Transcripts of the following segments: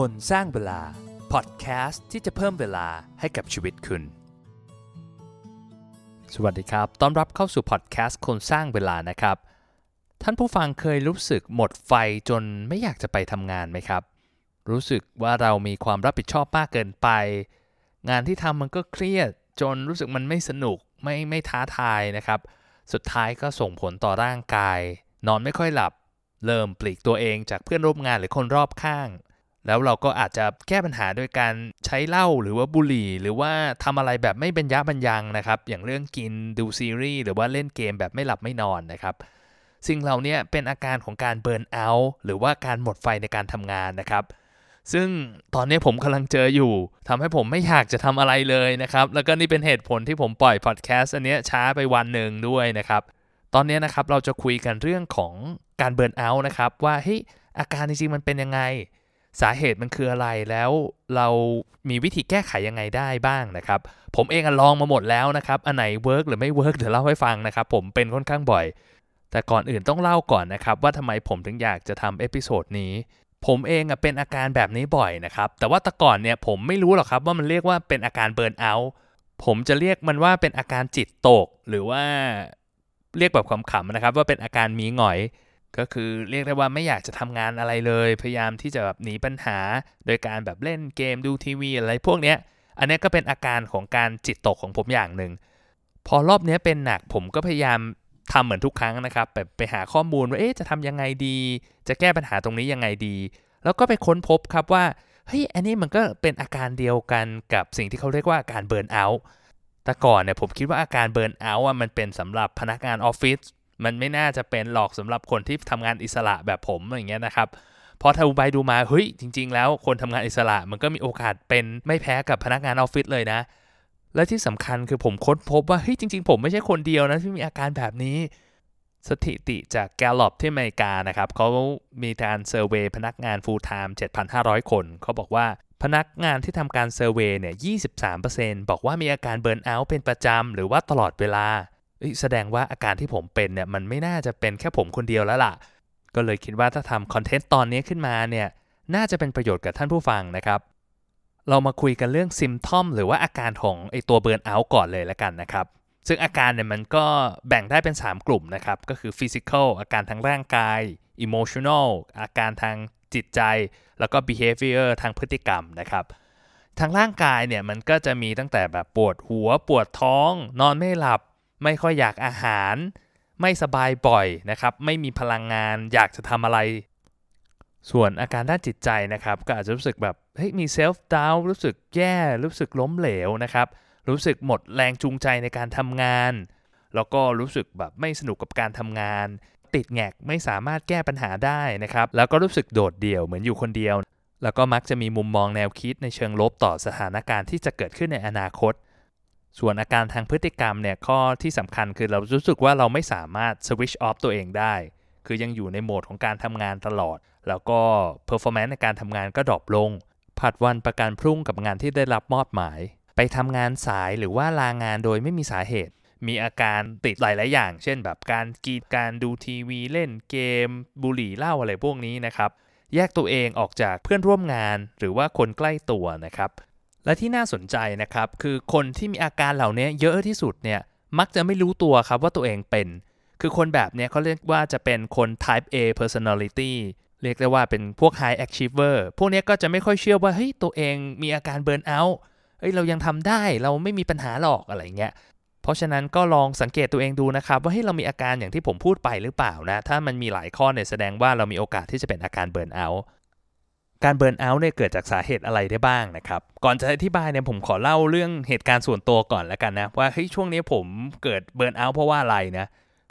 คนสร้างเวลา พอดแคสต์ที่จะเพิ่มเวลาให้กับชีวิตคุณ สวัสดีครับ ต้อนรับเข้าสู่พอดแคสต์คนสร้างเวลานะครับ ท่านผู้ฟังเคยรู้สึกหมดไฟจนไม่อยากจะไปทำงานไหมครับ รู้สึกว่าเรามีความรับผิดชอบมากเกินไป งานที่ทำมันก็เครียดจนรู้สึกมันไม่สนุกไม่ไม่ท้าทายนะครับ สุดท้ายก็ส่งผลต่อร่างกาย นอนไม่ค่อยหลับ เริ่มปลีกตัวเองจากเพื่อนร่วมงานหรือคนรอบข้าง แล้วเราก็อาจจะแก้ปัญหาโดยการใช้เหล้าหรือว่าบุหรี่ หรือว่าทำอะไรแบบไม่บันยะบันยังนะครับ อย่างเรื่องกินดูซีรีส์หรือว่าเล่นเกมแบบไม่หลับไม่นอนนะครับ สิ่งเหล่านี้เป็นอาการของการ burnout หรือว่าการหมดไฟในการทำงานนะครับ ซึ่งตอนนี้ผมกำลังเจออยู่ทำให้ผมไม่อยากจะทำอะไรเลยนะครับ แล้วก็นี่เป็นเหตุผลที่ผมปล่อยพอดแคสต์อันนี้ช้าไปวันหนึ่งด้วยนะครับ ตอนนี้นะครับเราจะคุยกันเรื่องของการ burnout นะครับว่าเฮ้ยอาการจริงๆมันเป็นยังไง สาเหตุมันคืออะไรแล้วเรามีวิธีแก้ไขยังไงได้บ้างนะครับ ผมเองลองมาหมดแล้วนะครับ อันไหน work หรือไม่ work เดี๋ยวเล่าให้ฟังนะครับ ผมเป็นค่อนข้างบ่อย แต่ก่อนอื่นต้องเล่าก่อนนะครับ ว่าทำไมผมถึงอยากจะทำ episode นี้ ผมเองเป็นอาการแบบนี้บ่อยนะครับ แต่ว่าแต่ก่อนเนี่ยผมไม่รู้หรอกครับว่ามันเรียกว่าเป็นอาการ burnoutผมจะเรียกมันว่าเป็นอาการจิตตก หรือว่าเรียกแบบคำๆนะครับ ว่าเป็นอาการมีหงอย ก็คือเรียกได้ว่าไม่อยากจะทำงานอะไรเลย พยายามที่จะแบบหนีปัญหา โดยการแบบเล่นเกมดูทีวีอะไรพวกเนี้ย อันนี้ก็เป็นอาการของการจิตตกของผมอย่างหนึ่ง พอรอบนี้เป็นหนักผมก็พยายามทำเหมือนทุกครั้งนะครับแบบไปหาข้อมูลว่าเอ๊ะจะทำยังไงดี จะแก้ปัญหาตรงนี้ยังไงดี แล้วก็ไปค้นพบครับว่าเฮ้ยอันนี้มันก็เป็นอาการเดียวกันกับสิ่งที่เขาเรียกว่าอาการเบิร์นเอาท์แต่ก่อนเนี่ยผมคิดว่าอาการเบิร์นเอาท์มันเป็นสำหรับพนักงานออฟฟิศ มันไม่น่าจะเป็นหลอกสำหรับคนที่ทำงานอิสระแบบผมอย่างเงี้ยนะครับพอดูไปดูมาเฮ้ยจริง ๆ แล้วคนทำงานอิสระมันก็มีโอกาสเป็นไม่แพ้กับพนักงานออฟฟิศเลยนะ และที่สำคัญคือผมค้นพบว่าเฮ้ยจริง ๆ ผมไม่ใช่คนเดียวนะที่มีอาการแบบนี้ สถิติจาก Gallup ที่อเมริกานะครับเขามีการ survey พนักงาน full time 7,500 คนเขาบอกว่าพนักงานที่ทำการ survey เนี่ย 23%บอกว่ามีอาการ burnout เป็นประจำหรือว่าตลอดเวลา แสดงว่าอาการที่ผมเป็นเนี่ยมันไม่น่าจะเป็นแค่ผมคนเดียวแล้วล่ะ ก็เลยคิดว่าถ้าทำคอนเทนต์ตอนนี้ขึ้นมาเนี่ยน่าจะเป็นประโยชน์กับท่านผู้ฟังนะครับ เรามาคุยกันเรื่อง symptom หรือว่าอาการของไอตัว burnout ก่อนเลยแล้วกันนะครับ ซึ่งอาการเนี่ยมันก็แบ่งได้เป็น 3 กลุ่มนะครับ ก็คือ physical อาการทางร่างกาย emotional อาการทางจิตใจ แล้วก็ behavior ทางพฤติกรรมนะครับทางร่างกายเนี่ยมันก็จะมีตั้งแต่แบบปวดหัวปวดท้อง นอนไม่หลับ ไม่ค่อยอยากอาหาร ไม่สบายบ่อยนะครับ ไม่มีพลังงานอยากจะทำอะไร ส่วนอาการด้านจิตใจนะครับ ก็อาจจะรู้สึกแบบเฮ้ยมีเซลฟ์ดาวรู้สึกแย่ รู้สึกล้มเหลวนะครับ รู้สึกหมดแรงจูงใจในการทำงาน แล้วก็รู้สึกแบบไม่สนุกกับการทำงาน ติดแงกไม่สามารถแก้ปัญหาได้นะครับ แล้วก็รู้สึกโดดเดี่ยวเหมือนอยู่คนเดียว แล้วก็มักจะมีมุมมองแนวคิดในเชิงลบต่อสถานการณ์ที่จะเกิดขึ้นในอนาคต ส่วนอาการทางพฤติกรรมเนี่ยข้อที่สำคัญคือเรารู้สึกว่าเราไม่สามารถ switch off ตัวเองได้ คือยังอยู่ในโหมดของการทำงานตลอด แล้วก็ performance ในการทำงานก็ดรอปลง ผัดวันประกันพรุ่งกับงานที่ได้รับมอบหมาย ไปทำงานสายหรือว่าลางานโดยไม่มีสาเหตุ มีอาการติดหลายๆอย่าง เช่นแบบการกีดการดูทีวีเล่นเกม บุหรี่เหล้าอะไรพวกนี้นะครับแยกตัวเองออกจากเพื่อนร่วมงาน หรือว่าคนใกล้ตัวนะครับ และที่น่าสนใจนะครับคือคนที่มีอาการเหล่านี้เยอะที่สุดเนี่ยมักจะไม่รู้ตัวครับว่าตัวเองเป็น คือคนแบบเนี้ยเขาเรียกว่าจะเป็นคน type A personality เรียกได้ว่าเป็นพวก high achiever พวกเนี้ยก็จะไม่ค่อยเชื่อว่าเฮ้ยตัวเองมีอาการ burn out เฮ้ยเรายังทำได้เราไม่มีปัญหาหรอกอะไรเงี้ยเพราะฉะนั้นก็ลองสังเกตตัวเองดูนะครับ ว่าเฮ้ยเรามีอาการอย่างที่ผมพูดไปหรือเปล่านะ ถ้ามันมีหลายข้อเนี่ยแสดงว่าเรามีโอกาสที่จะเป็นอาการเบิร์นเอาท์ การเบิร์นเอาท์เนี่ยเกิดจากสาเหตุอะไรได้บ้างนะครับ ก่อนจะอธิบายเนี่ยผมขอเล่าเรื่องเหตุการณ์ส่วนตัวก่อนแล้วกันนะ ว่าเฮ้ยช่วงนี้ผมเกิดเบิร์นเอาท์เพราะว่าอะไรนะ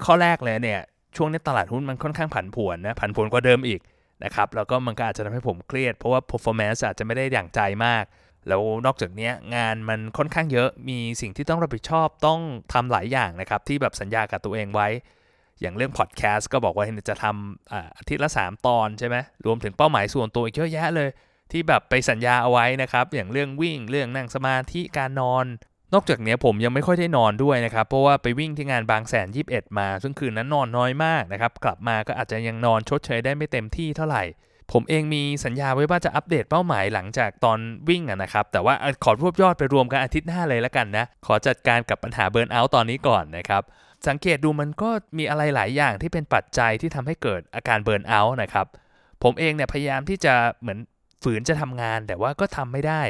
ข้อแรกเลยเนี่ยช่วงนี้ตลาดหุ้นมันค่อนข้างผันผวนนะผันผวนกว่าเดิมอีกนะครับแล้วก็มันก็อาจจะทำให้ผมเครียดเพราะว่า performance อาจจะไม่ได้อย่างใจมาก แล้วนอกจากนี้งานมันค่อนข้างเยอะมีสิ่งที่ต้องรับผิดชอบต้องทำหลายอย่างนะครับที่แบบสัญญากับตัวเองไว้ อย่างเรื่องพอดแคสต์ก็บอกว่าจะทำอาทิตย์ละ 3 ตอนใช่ไหมรวมถึงเป้าหมายส่วนตัวอีกเยอะแยะเลย ที่แบบไปสัญญาเอาไว้นะครับ อย่างเรื่องวิ่งเรื่องนั่งสมาธิการนอน นอกจากนี้ผมยังไม่ค่อยได้นอนด้วยนะครับ เพราะว่าไปวิ่งที่งานบางแสน21มา ซึ่งคืนนั้นนอนน้อยมากนะครับ กลับมาก็อาจจะยังนอนชดเชยได้ไม่เต็มที่เท่าไหร่ผมเองมีสัญญาไว้ว่าจะอัปเดตเป้าหมายหลังจากตอนวิ่งนะครับ แต่ว่าขอรวบยอดไปรวมกันอาทิตย์หน้าเลยแล้วกันนะ ขอจัดการกับปัญหาเบิร์นเอาท์ตอนนี้ก่อนนะครับ สังเกตดูมันก็มีอะไรหลายอย่างที่เป็นปัจจัยที่ทำให้เกิดอาการเบิร์นเอาท์นะครับ ผมเองเนี่ยพยายามที่จะเหมือนฝืนจะทำงาน แต่ว่าก็ทำไม่ได้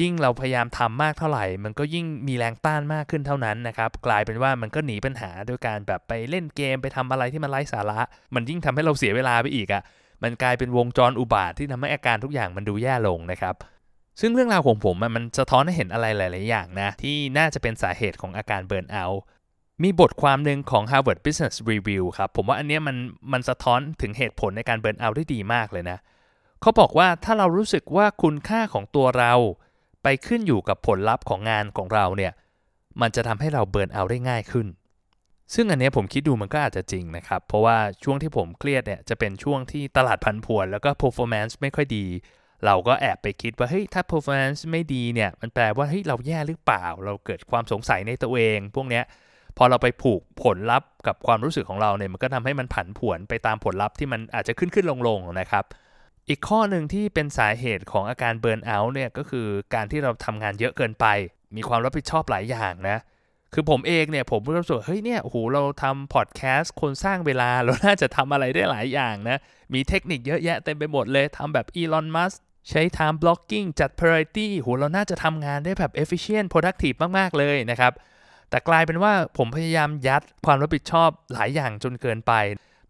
ยิ่งเราพยายามทำมากเท่าไหร่ มันก็ยิ่งมีแรงต้านมากขึ้นเท่านั้นนะครับ กลายเป็นว่ามันก็หนีปัญหาโดยการแบบไปเล่นเกมไปทำอะไรที่มันไร้สาระ มันยิ่งทำให้เราเสียเวลาไปอีกอะ่ะ มันกลายเป็นวงจรอุบาทที่ทำให้อาการทุกอย่างมันดูแย่ลงนะครับซึ่งเรื่องราวของผมมันสะท้อนให้เห็นอะไรหลาย ๆ อย่างนะที่น่าจะเป็นสาเหตุของอาการเบิร์นเอาท์ มีบทความหนึ่งของ Harvard Business Review ครับ ผมว่าอันนี้มันมันสะท้อนถึงเหตุผลในการเบิร์นเอาได้ดีมากเลยนะ เขาบอกว่าถ้าเรารู้สึกว่าคุณค่าของตัวเรา ไปขึ้นอยู่กับผลลัพธ์ของงานของเราเนี่ย มันจะทำให้เราเบิร์นเอาได้ง่ายขึ้น ซึ่งอันนี้ผมคิดดูมันก็อาจจะจริงนะครับ เพราะว่าช่วงที่ผมเครียดเนี่ยจะเป็นช่วงที่ตลาดพันผวน แล้วก็ performance ไม่ค่อยดี เราก็แอบไปคิดว่าเฮ้ยถ้า performance ไม่ดีเนี่ยมันแปลว่าเฮ้ยเราแย่หรือเปล่า เราเกิดความสงสัยในตัวเอง พวกเนี้ย พอเราไปผูกผลลัพธ์กับความรู้สึกของเราเนี่ยมันก็ทำให้มันผันผวนไปตามผลลัพธ์ที่มันอาจจะขึ้นขึ้นลงลงนะครับ อีกข้อหนึ่งที่เป็นสาเหตุของอาการเบิร์นเอาท์เนี่ยก็คือการที่เราทำงานเยอะเกินไป มีความรับผิดชอบหลายอย่างนะคือผมเองเนี่ยผมรู้สึกเฮ้ยเนี่ยโอ้โหเราทำพอดแคสต์คนสร้างเวลาเราน่าจะทำอะไรได้หลายอย่างนะมีเทคนิคเยอะแยะเต็มไปหมดเลยทำแบบอีลอนมัสใช้ time blocking จัด priority โหเราน่าจะทำงานได้แบบ efficient productive มาก ๆ เลยนะครับ แต่กลายเป็นว่าผมพยายามยัดความรับผิดชอบหลายอย่างจนเกินไป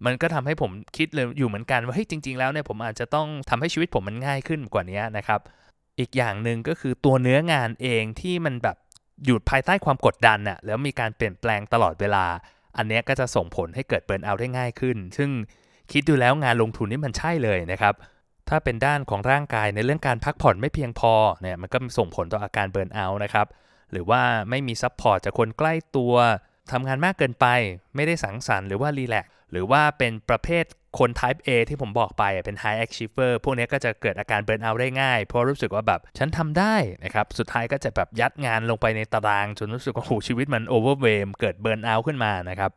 มันก็ทำให้ผมคิดเลยอยู่เหมือนกันว่าเฮ้ยจริง ๆ แล้วเนี่ยผมอาจจะต้องทำให้ชีวิตผมมันง่ายขึ้นกว่านี้นะครับ อีกอย่างหนึ่งก็คือตัวเนื้องานเองที่มันแบบอยู่ภายใต้ความกดดันน่ะแล้วมีการเปลี่ยนแปลงตลอดเวลา อันนี้ก็จะส่งผลให้เกิดเบิร์นเอาได้ง่ายขึ้น ซึ่งคิดดูแล้วงานลงทุนนี่มันใช่เลยนะครับถ้าเป็นด้านของร่างกายในเรื่องการพักผ่อนไม่เพียงพอเนี่ยมันก็ส่งผลต่ออาการ burnout นะครับ หรือว่าไม่มี support จากคนใกล้ตัวทำงานมากเกินไป ไม่ได้สังสรรค์หรือว่า relax หรือว่าเป็นประเภทคน type A ที่ผมบอกไปเป็น high achiever พวกนี้ก็จะเกิดอาการ burnout ได้ง่าย เพราะรู้สึกว่าแบบฉันทำได้นะครับ สุดท้ายก็จะแบบยัดงานลงไปในตาราง จนรู้สึกว่าโหชีวิตมัน overwhelm เกิด burnout ขึ้นมานะครับ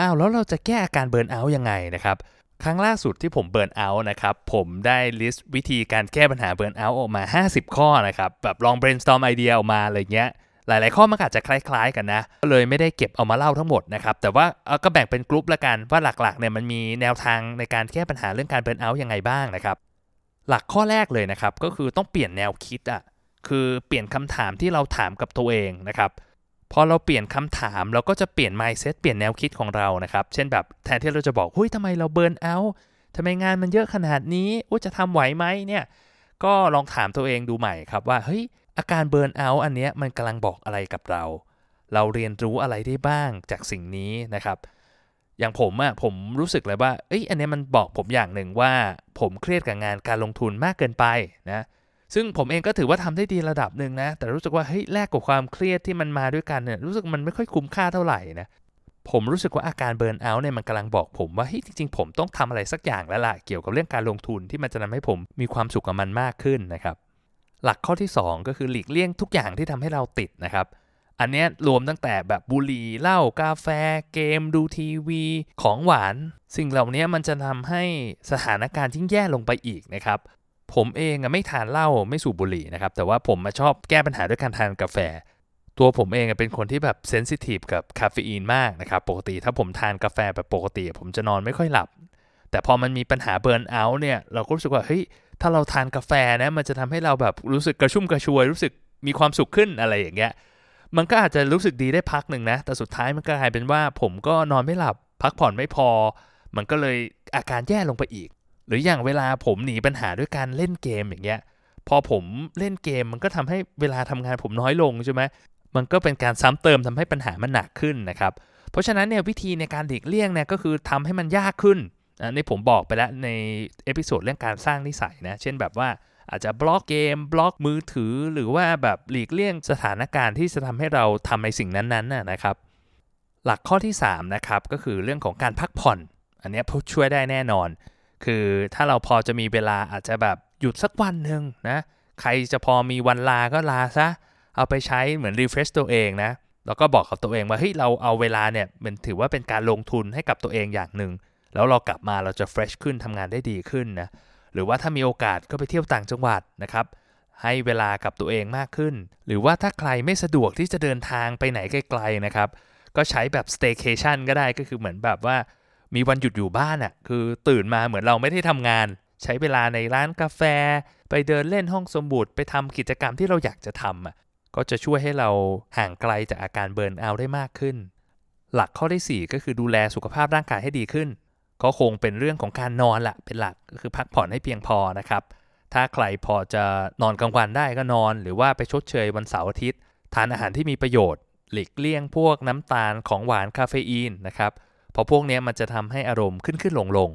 อ้าวแล้วเราจะแก้อาการ burnout ยังไงนะครับ ครั้งล่าสุดที่ผม burnout นะครับ ผมได้ list วิธีการแก้ปัญหา burnout ออกมา 50 ข้อนะครับ แบบลอง brainstorm ไอเดียออกมาอะไรเงี้ย หลาย ๆ ข้อมันอาจจะคล้าย ๆ กันนะ ก็เลยไม่ได้เก็บเอามาเล่าทั้งหมดนะครับ แต่ว่าก็แบ่งเป็นกลุ่มละกันว่าหลัก ๆ เนี่ยมันมีแนวทางในการแก้ปัญหาเรื่องการเบิร์นเอาท์ยังไงบ้างนะครับ หลักข้อแรกเลยนะครับ ก็คือต้องเปลี่ยนแนวคิดอะ คือเปลี่ยนคำถามที่เราถามกับตัวเองนะครับ พอเราเปลี่ยนคำถามเราก็จะเปลี่ยน mindset เปลี่ยนแนวคิดของเรานะครับ เช่นแบบแทนที่เราจะบอกเฮ้ยทำไมเราเบิร์นเอาท์ทำไมงานมันเยอะขนาดนี้อ้จะทำไหวไหมเนี่ย ก็ลองถามตัวเองดูใหม่ครับว่าเฮ้ยอาการเบิร์นเอาท์อันเนี้ยมันกำลังบอกอะไรกับเรา เราเรียนรู้อะไรได้บ้างจากสิ่งนี้นะครับ อย่างผมอะผมรู้สึกเลยว่าเอ้ยอันนี้มันบอกผมอย่างหนึ่งว่า ผมเครียดกับงานการลงทุนมากเกินไปนะ ซึ่งผมเองก็ถือว่าทำได้ดีระดับหนึ่งนะ แต่รู้สึกว่าเฮ้ยแลกกับความเครียดที่มันมาด้วยกันเนี่ยรู้สึกมันไม่ค่อยคุ้มค่าเท่าไหร่นะผมรู้สึกว่าอาการเบิร์นเอาท์เนี่ยมันกำลังบอกผมว่าเฮ้ยจริง ๆ ผมต้องทำอะไรสักอย่างแล้วล่ะเกี่ยวกับเรื่องการลงทุนที่มันจะทำให้ผมมีความสุขกับมันมากขึ้นนะครับหลักข้อที่ 2 ก็คือหลีกเลี่ยงทุกอย่างที่ทำให้เราติดนะครับ อันนี้รวมตั้งแต่แบบบุหรี่เหล้ากาแฟ เกมดูทีวี ของหวาน สิ่งเหล่านี้มันจะทำให้สถานการณ์ยิ่งแย่ลงไปอีกนะครับ ผมเองไม่ทานเหล้าไม่สูบบุหรี่นะครับ แต่ว่าผมมาชอบแก้ปัญหาด้วยการทานกาแฟ ตัวผมเองเป็นคนที่แบบเซนซิทีฟกับคาเฟอีนมากนะครับ ปกติถ้าผมทานกาแฟแบบปกติ ผมจะนอนไม่ค่อยหลับ แต่พอมันมีปัญหาเบิร์นเอาท์เนี่ย เราก็รู้สึกว่าเฮ้ยถ้าเราทานกาแฟนะมันจะทำให้เราแบบรู้สึกกระชุ่มกระชวย รู้สึกมีความสุขขึ้นอะไรอย่างเงี้ยมันก็อาจจะรู้สึกดีได้พักหนึ่งนะ แต่สุดท้ายมันก็กลายเป็นว่าผมก็นอนไม่หลับ พักผ่อนไม่พอ มันก็เลยอาการแย่ลงไปอีก หรืออย่างเวลาผมหนีปัญหาด้วยการเล่นเกมอย่างเงี้ย พอผมเล่นเกมมันก็ทำให้เวลาทำงานผมน้อยลงใช่ไหมมันก็เป็นการซ้ำเติมทำให้ปัญหามันหนักขึ้นนะครับ เพราะฉะนั้นเนี่ยวิธีในการหลีกเลี่ยงเนี่ยก็คือทำให้มันยากขึ้นอันนี้ผมบอกไปแล้วใน episode เรื่องการสร้างนิสัยนะ เช่นแบบว่าอาจจะบล็อกเกม บล็อกมือถือ หรือว่าแบบหลีกเลี่ยงสถานการณ์ที่จะทำให้เราทำในสิ่งนั้นๆนะครับ หลักข้อที่3นะครับก็คือเรื่องของการพักผ่อน อันนี้ช่วยได้แน่นอน คือถ้าเราพอจะมีเวลาอาจจะแบบหยุดสักวันหนึ่งนะใครจะพอมีวันลาก็ลาซะ เอาไปใช้เหมือน refresh ตัวเองนะแล้วก็บอกกับตัวเองว่าเฮ้ยเราเอาเวลาเนี่ยมันถือว่าเป็นการลงทุนให้กับตัวเองอย่างหนึ่งแล้วเรากลับมาเราจะเฟรชขึ้นทำงานได้ดีขึ้นนะหรือว่าถ้ามีโอกาสก็ไปเที่ยวต่างจังหวัดนะครับให้เวลากับตัวเองมากขึ้น หรือว่าถ้าใครไม่สะดวกที่จะเดินทางไปไหนไกลๆนะครับ ก็ใช้แบบ staycation ก็ได้ก็คือเหมือนแบบว่า มีวันหยุดอยู่บ้านอะ่ะ คือตื่นมาเหมือนเราไม่ได้ทำงาน ใช้เวลาในร้านกาแฟ ไปเดินเล่นห้องสมุดไปทำกิจกรรมที่เราอยากจะทำอะ ก็จะช่วยให้เราห่างไกลจากอาการเบิร์นเอาได้มากขึ้น หลักข้อที่ 4 ก็คือดูแลสุขภาพร่างกายให้ดีขึ้น ก็คงเป็นเรื่องของการนอนละเป็นหลักก็คือพักผ่อนให้เพียงพอนะครับ ถ้าใครพอจะนอนกลางวันได้ก็นอน หรือว่าไปชดเชยวันเสาร์อาทิตย์ ทานอาหารที่มีประโยชน์ หลีกเลี่ยงพวกน้ำตาลของหวานคาเฟอีนนะครับเราะพวกนี้มันจะทำให้อารมณ์ขึ้นขึ้นลงลง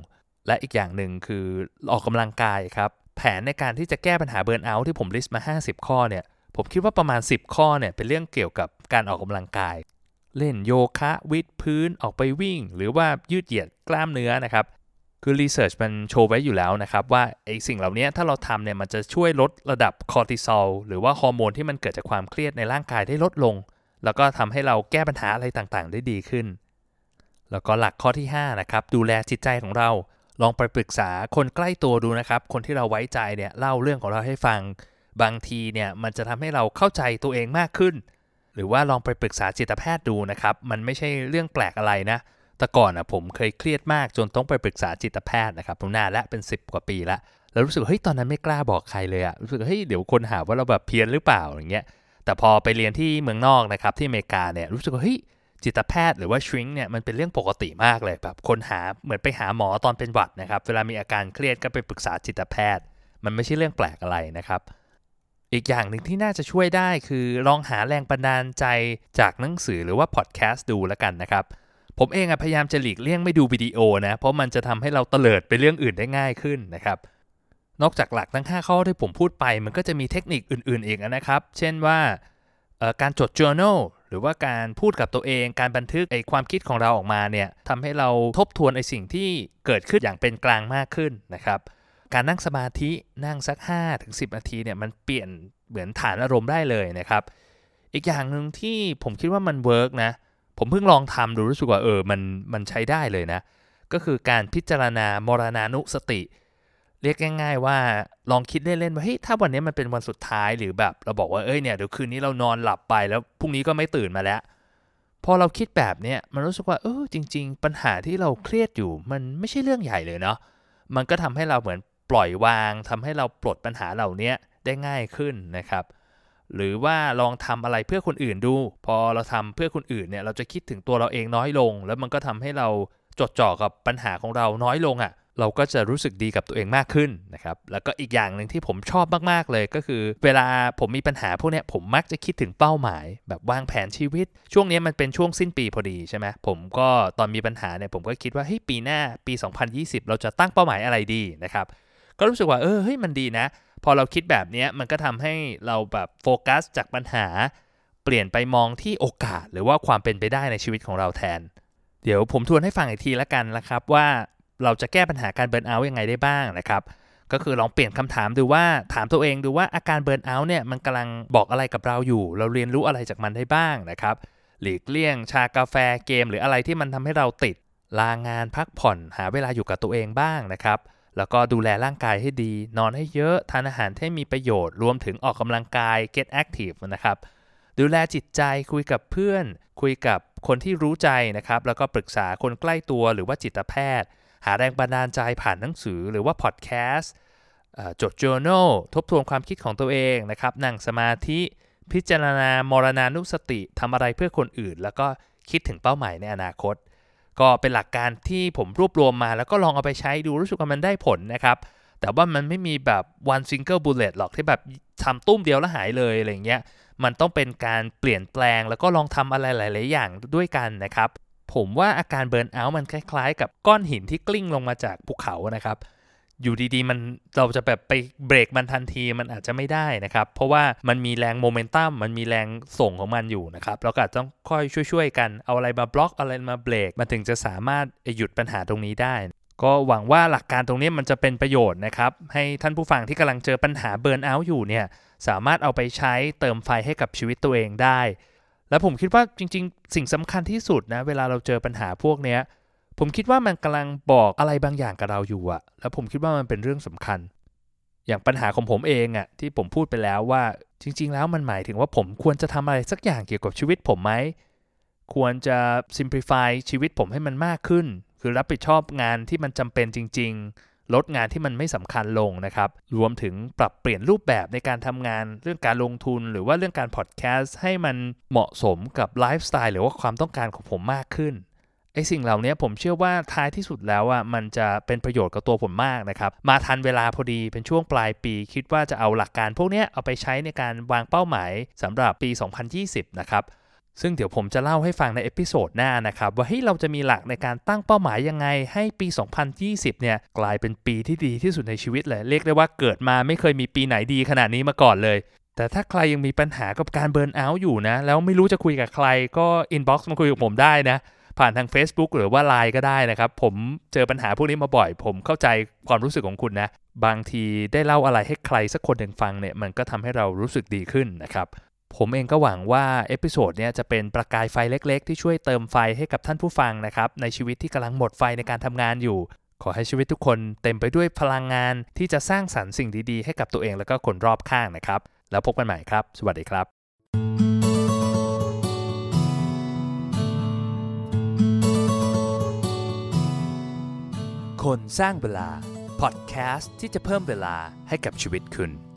และอีกอย่างหนึ่งคือออกกำลังกายครับ แผนในการที่จะแก้ปัญหาเบิร์นเอาท์ที่ผมลิสต์มา 50 ข้อเนี่ย ผมคิดว่าประมาณ 10 ข้อเนี่ยเป็นเรื่องเกี่ยวกับการออกกำลังกาย เล่นโยคะวิดพื้นออกไปวิ่ง หรือว่ายืดเหยียดกล้ามเนื้อนะครับคือรีเสิร์ชมันโชว์ไว้อยู่แล้วนะครับว่าไอ้สิ่งเหล่านี้ถ้าเราทำเนี่ยมันจะช่วยลดระดับคอร์ติซอลหรือว่าฮอร์โมนที่มันเกิดจากความเครียดในร่างกายได้ลดลง แล้วก็ทำให้เราแก้ปัญหาอะไรต่างๆ ได้ดีขึ้น แล้วก็หลักข้อที่5นะครับดูแลจิตใจของเรา ลองไปปรึกษาคนใกล้ตัวดูนะครับ คนที่เราไว้ใจเนี่ยเล่าเรื่องของเราให้ฟัง บางทีเนี่ยมันจะทำให้เราเข้าใจตัวเองมากขึ้น หรือว่าลองไปปรึกษาจิตแพทย์ดูนะครับ มันไม่ใช่เรื่องแปลกอะไรนะแต่ก่อนอะผมเคยเครียดมากจนต้องไปปรึกษาจิตแพทย์นะครับผมนานและเป็น 10 กว่าปีละแล้วรู้สึกเฮ้ยตอนนั้นไม่กล้าบอกใครเลยอะรู้สึกเฮ้ยเดี๋ยวคนหาว่าเราแบบเพี้ยนหรือเปล่าอย่างเงี้ยแต่พอไปเรียนที่เมืองนอกนะครับที่อเมริกาเนี่ยรู้สึกว่าเฮ้ย จิตแพทย์หรือว่าชริงเนี่ยมันเป็นเรื่องปกติมากเลยแบบคนหาเหมือนไปหาหมอตอนเป็นหวัดนะครับ เวลามีอาการเครียดก็ไปปรึกษาจิตแพทย์ มันไม่ใช่เรื่องแปลกอะไรนะครับ อีกอย่างหนึ่งที่น่าจะช่วยได้คือลองหาแรงบันดาลใจจากหนังสือหรือว่าพอดแคสต์ดูแล้วกันนะครับผมเองอพยายามจะหลีกเลี่ยงไม่ดูวิดีโอนะ เพราะมันจะทำให้เราเตลิดไปเรื่องอื่นได้ง่ายขึ้นนะครับ นอกจากหลักทั้ง 5 ข้อที่ผมพูดไป มันก็จะมีเทคนิคอื่นๆอีกนะครับ เช่นว่าการจด journal รือว่าการพูดกับตัวเองการบันทึกไอความคิดของเราออกมาเนี่ยทำให้เราทบทวนไอสิ่งที่เกิดขึ้นอย่างเป็นกลางมากขึ้นนะครับการนั่งสมาธินั่งสัก5ถึง10 นาทีเนี่ยมันเปลี่ยนเหมือนฐานอารมณ์ได้เลยนะครับ อีกอย่างหนึ่งที่ผมคิดว่ามัน work นะ ผมเพิ่งลองทำดูรู้สึกว่าเออมันมันใช้ได้เลยนะ ก็คือการพิจารณามรณานุสติ เรียกง่าย ๆว่า ลองคิดเล่นๆว่าเฮ้ยถ้าวันนี้มันเป็นวันสุดท้ายหรือแบบ เราบอกว่าเอ้ยเนี่ยเดี๋ยวคืนนี้เรานอนหลับไปแล้วพรุ่งนี้ก็ไม่ตื่นมาแล้ว พอเราคิดแบบเนี้ยมันรู้สึกว่าเออจริง ๆ ปัญหาที่เราเครียดอยู่มันไม่ใช่เรื่องใหญ่เลยเนาะมันก็ทำให้เราเหมือนปล่อยวางทำให้เราปลดปัญหาเหล่านี้ได้ง่ายขึ้นนะครับหรือว่าลองทำอะไรเพื่อคนอื่นดู พอเราทำเพื่อคนอื่นเนี่ยเราจะคิดถึงตัวเราเองน้อยลง แล้วมันก็ทำให้เราจดจ่อกับปัญหาของเราน้อยลงอะ่ะ เราก็จะรู้สึกดีกับตัวเองมากขึ้นนะครับ แล้วก็อีกอย่างหนึ่งที่ผมชอบมากๆเลยก็คือ เวลาผมมีปัญหาพวกนี้ผมมักจะคิดถึงเป้าหมาย แบบวางแผนชีวิต ช่วงนี้มันเป็นช่วงสิ้นปีพอดีใช่ไหมผมก็ตอนมีปัญหาเนี่ยผมก็คิดว่าเฮ้ยปีหน้าปี 2020 เราจะตั้งเป้าหมายอะไรดีนะครับ ก็รู้สึกว่าเออเฮ้ยมันดีนะ พอเราคิดแบบนี้มันก็ทำให้เราแบบโฟกัสจากปัญหา เปลี่ยนไปมองที่โอกาส หรือว่าความเป็นไปได้ในชีวิตของเราแทนเดี๋ยวผมทวนให้ฟังอีกทีละกันนะครับว่า เราจะแก้ปัญหาการเบิร์นเอาท์ยังไงได้บ้างนะครับ ก็คือลองเปลี่ยนคำถามดูว่าถามตัวเองดูว่าอาการเบิร์นเอาท์เนี่ยมันกำลังบอกอะไรกับเราอยู่ เราเรียนรู้อะไรจากมันได้บ้างนะครับหลีกเลี่ยง ชากาแฟเกม หรืออะไรที่มันทำให้เราติดลางานพักผ่อนหาเวลาอยู่กับตัวเองบ้างนะครับ แล้วก็ดูแลร่างกายให้ดี นอนให้เยอะทานอาหารที่มีประโยชน์รวมถึงออกกำลังกาย get active นะครับ ดูแลจิตใจคุยกับเพื่อน คุยกับคนที่รู้ใจนะครับ แล้วก็ปรึกษาคนใกล้ตัวหรือว่าจิตแพทย์ หาแรงบันดาลใจผ่านหนังสือหรือว่าพอดแคสต์จด journal ทบทวนความคิดของตัวเองนะครับนั่งสมาธิพิจารณามรณานุสติทำอะไรเพื่อคนอื่น แล้วก็คิดถึงเป้าหมายในอนาคต ก็เป็นหลักการที่ผมรวบรวมมา แล้วก็ลองเอาไปใช้ดูรู้สึกว่ามันได้ผลนะครับ แต่ว่ามันไม่มีแบบ one single bullet หรอกที่แบบทำตุ้มเดียวแล้วหายเลยอะไรเงี้ยมันต้องเป็นการเปลี่ยนแปลงแล้วก็ลองทำอะไรหลาย ๆ อย่างด้วยกันนะครับ ผมว่าอาการ burnout มันคล้ายๆ กับก้อนหินที่กลิ้งลงมาจากภูเขานะครับ อยู่ดีๆ มันเราจะแบบไปเบรกมันทันทีมันอาจจะไม่ได้นะครับ เพราะว่ามันมีแรงโมเมนตัมมันมีแรงส่งของมันอยู่นะครับเราก็ต้องค่อยช่วยๆกันเอาอะไรมาบล็อกอะไรมาเบรกมันถึงจะสามารถหยุดปัญหาตรงนี้ได้ ก็หวังว่าหลักการตรงนี้มันจะเป็นประโยชน์นะครับ ให้ท่านผู้ฟังที่กำลังเจอปัญหา burnout อยู่เนี่ยสามารถเอาไปใช้เติมไฟให้กับชีวิตตัวเองได้ และผมคิดว่าจริง ๆ สิ่งสำคัญที่สุดนะ เวลาเราเจอปัญหาพวกนี้ผมคิดว่ามันกำลังบอกอะไรบางอย่างกับเราอยู่อะแล้วผมคิดว่ามันเป็นเรื่องสำคัญ อย่างปัญหาของผมเองอะที่ผมพูดไปแล้วว่าจริง ๆ แล้วมันหมายถึงว่าผมควรจะทำอะไรสักอย่างเกี่ยวกับชีวิตผมไหมควรจะ simplify ชีวิตผมให้มันมากขึ้น คือรับผิดชอบงานที่มันจำเป็นจริง ๆ ลดงานที่มันไม่สำคัญลงนะครับ รวมถึงปรับเปลี่ยนรูปแบบในการทำงานเรื่องการลงทุนหรือว่าเรื่องการพอดแคสต์ให้มันเหมาะสมกับไลฟ์สไตล์หรือว่าความต้องการของผมมากขึ้นไอสิ่งเหล่านี้ผมเชื่อว่าท้ายที่สุดแล้วอะมันจะเป็นประโยชน์กับตัวผมมากนะครับ มาทันเวลาพอดีเป็นช่วงปลายปี คิดว่าจะเอาหลักการพวกนี้เอาไปใช้ในการวางเป้าหมายสำหรับปี 2020 นะครับ ซึ่งเดี๋ยวผมจะเล่าให้ฟังใน episode หน้านะครับ ว่าให้เราจะมีหลักในการตั้งเป้าหมายยังไง ให้ปี 2020 เนี่ย กลายเป็นปีที่ดีที่สุดในชีวิตเลย เรียกได้ว่าเกิดมาไม่เคยมีปีไหนดีขนาดนี้มาก่อนเลย แต่ถ้าใครยังมีปัญหากับการ burnout อยู่นะ แล้วไม่รู้จะคุยกับใครก็ inbox มาคุยกับผมได้นะ ผ่านทาง Facebook หรือว่า Line ก็ได้นะครับ ผมเจอปัญหาพวกนี้มาบ่อย ผมเข้าใจความรู้สึกของคุณนะ บางทีได้เล่าอะไรให้ใครสักคนหนึ่งฟังเนี่ยมันก็ทำให้เรารู้สึกดีขึ้นนะครับ ผมเองก็หวังว่า episode เนี้ยจะเป็นประกายไฟเล็ก ๆ ที่ช่วยเติมไฟให้กับท่านผู้ฟังนะครับ ในชีวิตที่กำลังหมดไฟในการทำงานอยู่ ขอให้ชีวิตทุกคนเต็มไปด้วยพลังงานที่จะสร้างสรรค์สิ่งดีๆ ให้กับตัวเองแล้วก็คนรอบข้างนะครับ แล้วพบกันใหม่ครับ สวัสดีครับคนสร้างเวลา พอดแคสต์ที่จะเพิ่มเวลาให้กับชีวิตคุณ